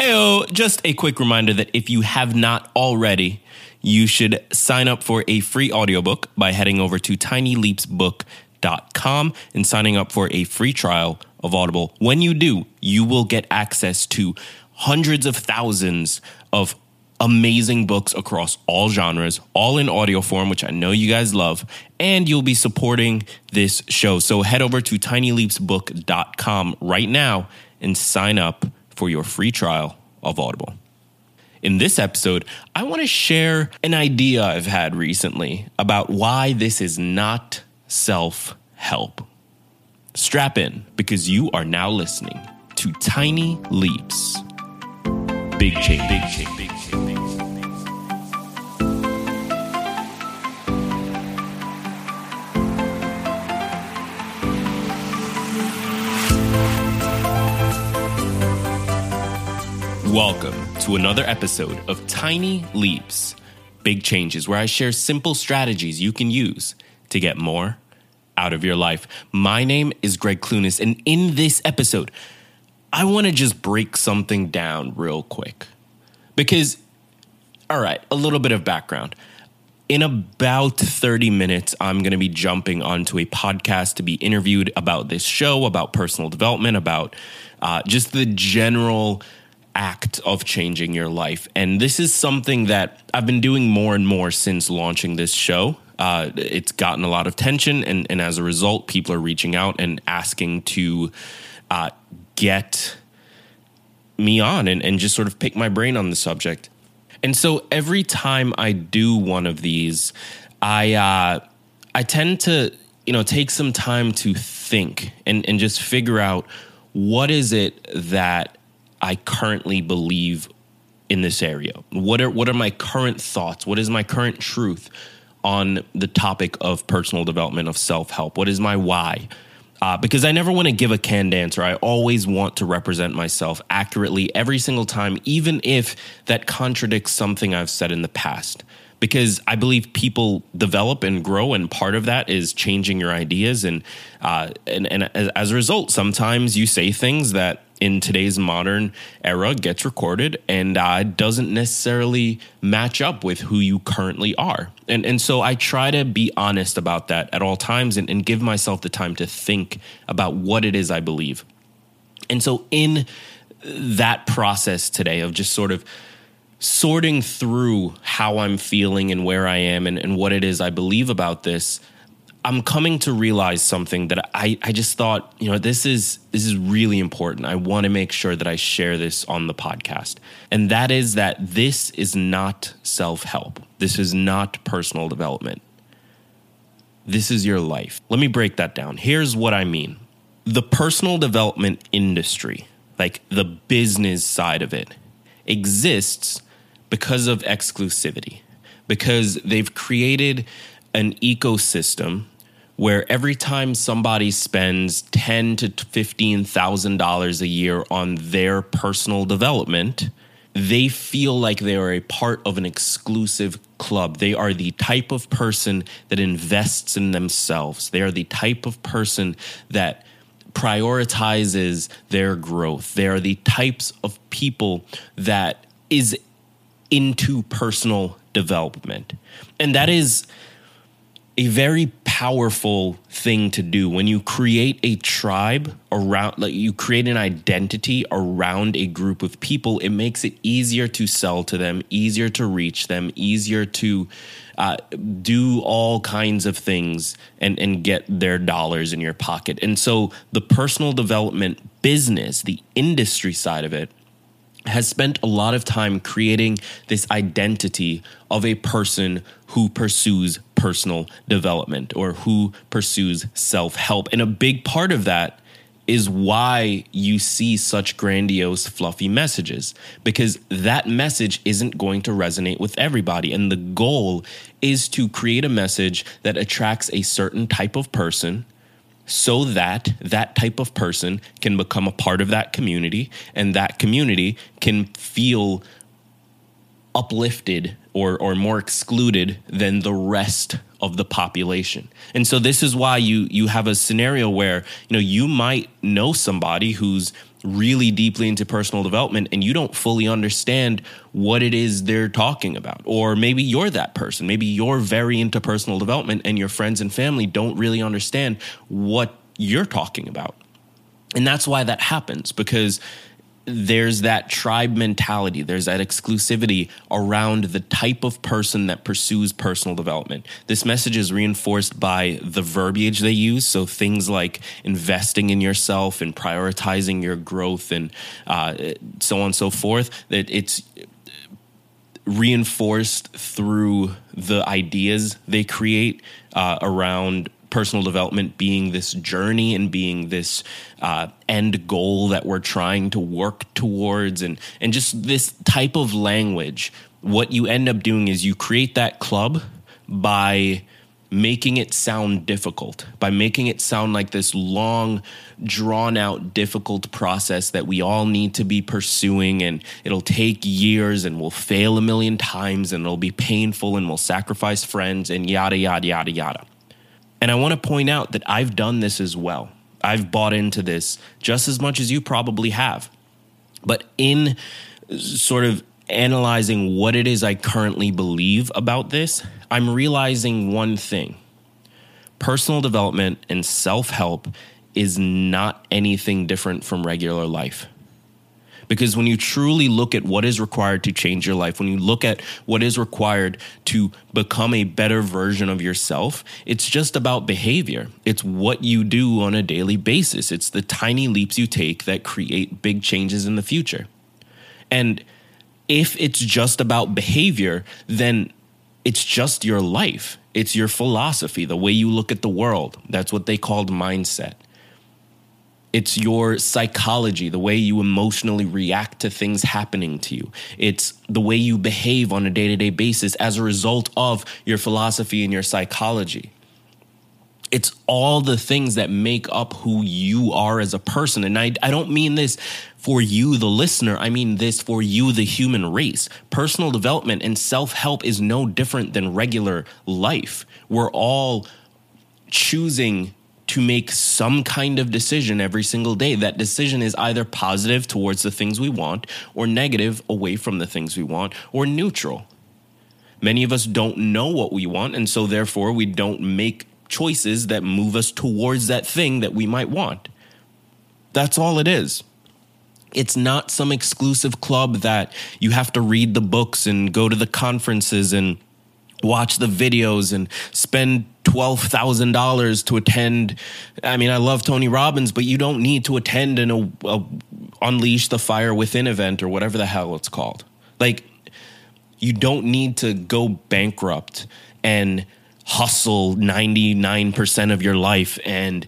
Heyo, just a quick reminder that if you have not already, you should sign up for a free audiobook by heading over to tinyleapsbook.com and signing up for a free trial of Audible. When you do, you will get access to hundreds of thousands of amazing books across all genres, all in audio form, which I know you guys love, and you'll be supporting this show. So head over to tinyleapsbook.com right now and sign up for your free trial of Audible. In this episode, I want to share an idea I've had recently about why this is not self help. Strap in because you are now listening to Tiny Leaps. Big change, big change, big Welcome to another episode of Tiny Leaps, Big Changes, where I share simple strategies you can use to get more out of your life. My name is Greg Clunis, and in this episode, I want to just break something down real quick. Because, all right, a little bit of background. In about 30 minutes, I'm going to be jumping onto a podcast to be interviewed about this show, about personal development, about uh, just the general act of changing your life. And this is something that I've been doing more and more since launching this show. Uh, it's gotten a lot of tension, and, and as a result, people are reaching out and asking to uh, get me on and, and just sort of pick my brain on the subject. And so every time I do one of these, I uh, I tend to you know take some time to think and and just figure out what is it that I currently believe in this area? What are what are my current thoughts? What is my current truth on the topic of personal development of self help? What is my why? Uh, because I never want to give a canned answer. I always want to represent myself accurately every single time, even if that contradicts something I've said in the past. Because I believe people develop and grow, and part of that is changing your ideas. And uh, and, and as a result, sometimes you say things that in today's modern era gets recorded and uh, doesn't necessarily match up with who you currently are. And, and so I try to be honest about that at all times and, and give myself the time to think about what it is I believe. And so, in that process today of just sort of sorting through how I'm feeling and where I am and, and what it is I believe about this, I'm coming to realize something that I, I just thought, you know, this is this is really important. I want to make sure that I share this on the podcast. And that is that this is not self-help. This is not personal development. This is your life. Let me break that down. Here's what I mean. The personal development industry, like the business side of it, exists because of exclusivity. Because they've created an ecosystem where every time somebody spends ten to fifteen thousand dollars a year on their personal development, they feel like they are a part of an exclusive club. They are the type of person that invests in themselves. They are the type of person that prioritizes their growth. They are the types of people that is into personal development. And that is a very powerful thing to do. When you create a tribe around like you create an identity around a group of people it makes it easier to sell to them easier to reach them easier to uh, do all kinds of things and and get their dollars in your pocket. And so the personal development business the industry side of it has spent a lot of time creating this identity of a person who pursues personal development or who pursues self help. And a big part of that is why you see such grandiose, fluffy messages, because that message isn't going to resonate with everybody. And the goal is to create a message that attracts a certain type of person so that that type of person can become a part of that community and that community can feel uplifted or or more excluded than the rest of the population. And so this is why you you have a scenario where, you know, you might know somebody who's really deeply into personal development and you don't fully understand what it is they're talking about. Or maybe you're that person. Maybe you're very into personal development and your friends and family don't really understand what you're talking about. And that's why that happens because there's that tribe mentality, there's that exclusivity around the type of person that pursues personal development. This message is reinforced by the verbiage they use. So things like investing in yourself and prioritizing your growth and uh, so on and so forth. That it's reinforced through the ideas they create uh, around personal development being this journey and being this uh, end goal that we're trying to work towards and and just this type of language what you end up doing is you create that club by making it sound difficult by making it sound like this long drawn out difficult process that we all need to be pursuing and it'll take years and we'll fail a million times and it'll be painful and we'll sacrifice friends and yada yada yada yada and I want to point out that I've done this as well. I've bought into this just as much as you probably have. But in sort of analyzing what it is I currently believe about this, I'm realizing one thing personal development and self help is not anything different from regular life. Because when you truly look at what is required to change your life, when you look at what is required to become a better version of yourself, it's just about behavior. It's what you do on a daily basis. It's the tiny leaps you take that create big changes in the future. And if it's just about behavior, then it's just your life. It's your philosophy, the way you look at the world. That's what they called mindset. It's your psychology, the way you emotionally react to things happening to you. It's the way you behave on a day to day basis as a result of your philosophy and your psychology. It's all the things that make up who you are as a person. And I, I don't mean this for you, the listener. I mean this for you, the human race. Personal development and self help is no different than regular life. We're all choosing to make some kind of decision every single day. That decision is either positive towards the things we want or negative away from the things we want or neutral. Many of us don't know what we want, and so therefore we don't make choices that move us towards that thing that we might want. That's all it is. It's not some exclusive club that you have to read the books and go to the conferences and watch the videos and spend $12,000 to attend. I mean, I love Tony Robbins, but you don't need to attend an a, a Unleash the Fire Within event or whatever the hell it's called. Like, you don't need to go bankrupt and hustle 99% of your life and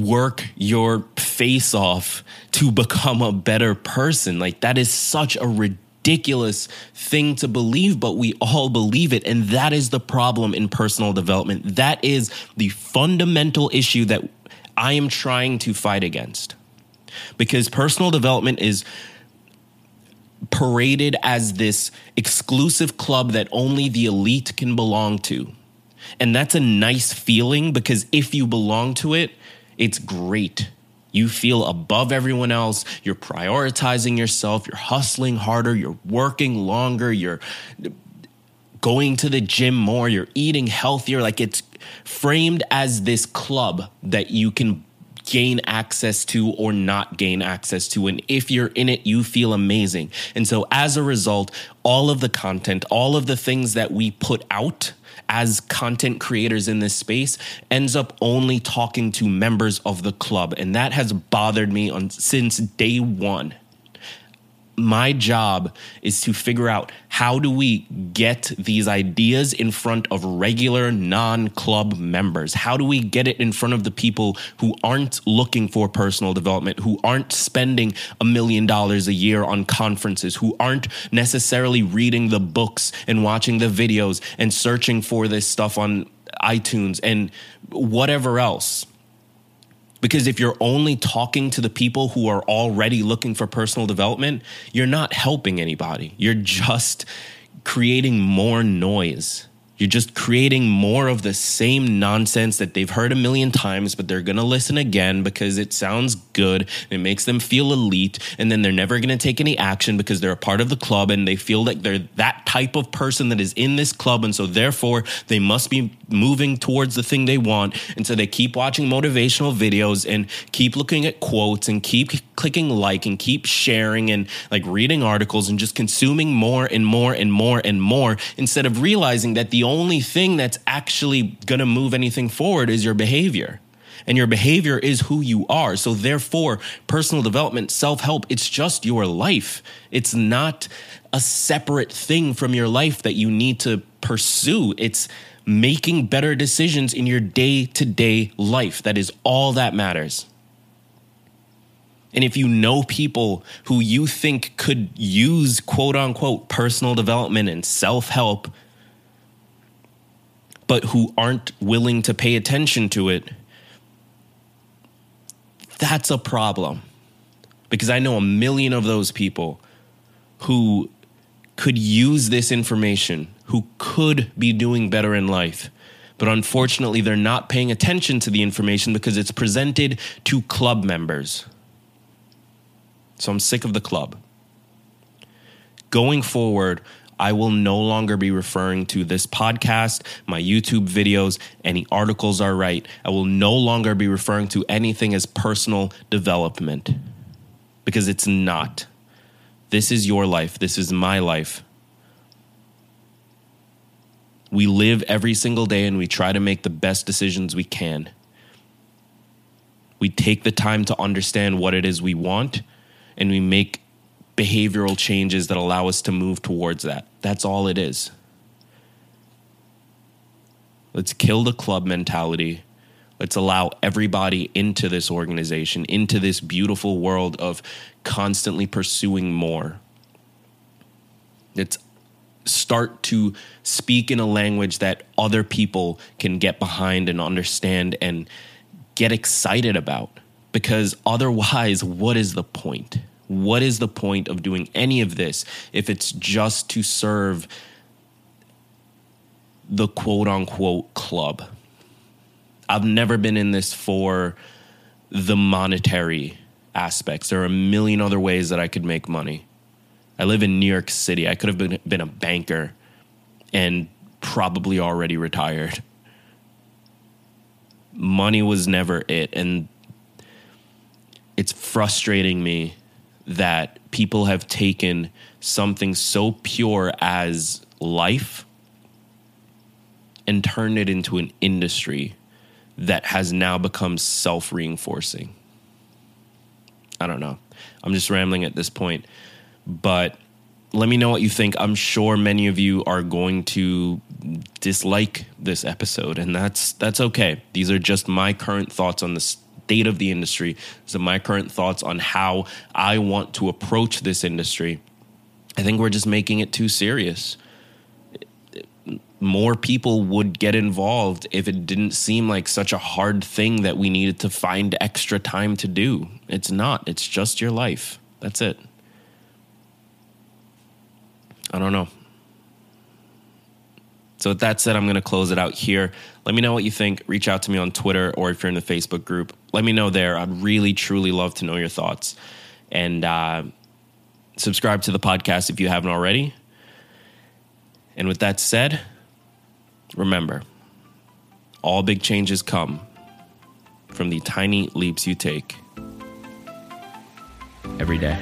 work your face off to become a better person. Like, that is such a ridiculous ridiculous thing to believe, but we all believe it. And that is the problem in personal development. That is the fundamental issue that I am trying to fight against. Because personal development is paraded as this exclusive club that only the elite can belong to. And that's a nice feeling because if you belong to it, it's great. You feel above everyone else. You're prioritizing yourself. You're hustling harder. You're working longer. You're going to the gym more. You're eating healthier. Like it's framed as this club that you can gain access to or not gain access to. And if you're in it, you feel amazing. And so as a result, all of the content, all of the things that we put out as content creators in this space ends up only talking to members of the club. And that has bothered me on since day one my job is to figure out how do we get these ideas in front of regular non-club members? How do we get it in front of the people who aren't looking for personal development who aren't spending a million dollars a year on conferences who aren't necessarily reading the books and watching the videos and searching for this stuff on iTunes and whatever else because if you're only talking to the people who are already looking for personal development, you're not helping anybody. You're just creating more noise. You're just creating more of the same nonsense that they've heard a million times, but they're going to listen again because it sounds good. it makes them feel elite. And then they're never going to take any action because they're a part of the club and they feel like they're that type of person that is in this club. And so therefore they must be moving towards the thing they want. And so they keep watching motivational videos and keep looking at quotes and keep clicking like and keep sharing and like reading articles and just consuming more and more and more and more instead of realizing that the only thing that's actually going to move anything forward is your behavior. And your behavior is who you are. So, therefore, personal development, self help, it's just your life. It's not a separate thing from your life that you need to pursue. It's making better decisions in your day to day life. That is all that matters. And if you know people who you think could use quote unquote personal development and self help but who aren't willing to pay attention to it, that's a problem. Because I know a million of those people who could use this information, who could be doing better in life. But unfortunately, they're not paying attention to the information because it's presented to club members. So I'm sick of the club. Going forward, I will no longer be referring to this podcast, my YouTube videos, any articles are right. I will no longer be referring to anything as personal development because it's not. This is your life. This is my life. We live every single day and we try to make the best decisions we can. We take the time to understand what it is we want and we make behavioral changes that allow us to move towards that. That's all it is. Let's kill the club mentality. Let's allow everybody into this organization, into this beautiful world of constantly pursuing more. Let's start to speak in a language that other people can get behind and understand and get excited about. Because otherwise, what is the point? What is the point of doing any of this if it's just to serve the quote unquote club? I've never been in this for the monetary aspects. There are a million other ways that I could make money. I live in New York City. I could have been, been a banker and probably already retired. Money was never it. And it's frustrating me that people have taken something so pure as life and turned it into an industry that has now become self reinforcing. I don't know. I'm just rambling at this point, but let me know what you think. I'm sure many of you are going to dislike this episode and that's that's okay. These are just my current thoughts on this state of the industry. So my current thoughts on how I want to approach this industry. I think we're just making it too serious. More people would get involved if it didn't seem like such a hard thing that we needed to find extra time to do. It's not, it's just your life. That's it. I don't know. So, with that said, I'm going to close it out here. Let me know what you think. Reach out to me on Twitter or if you're in the Facebook group, let me know there. I'd really, truly love to know your thoughts. And uh, subscribe to the podcast if you haven't already. And with that said, remember all big changes come from the tiny leaps you take every day.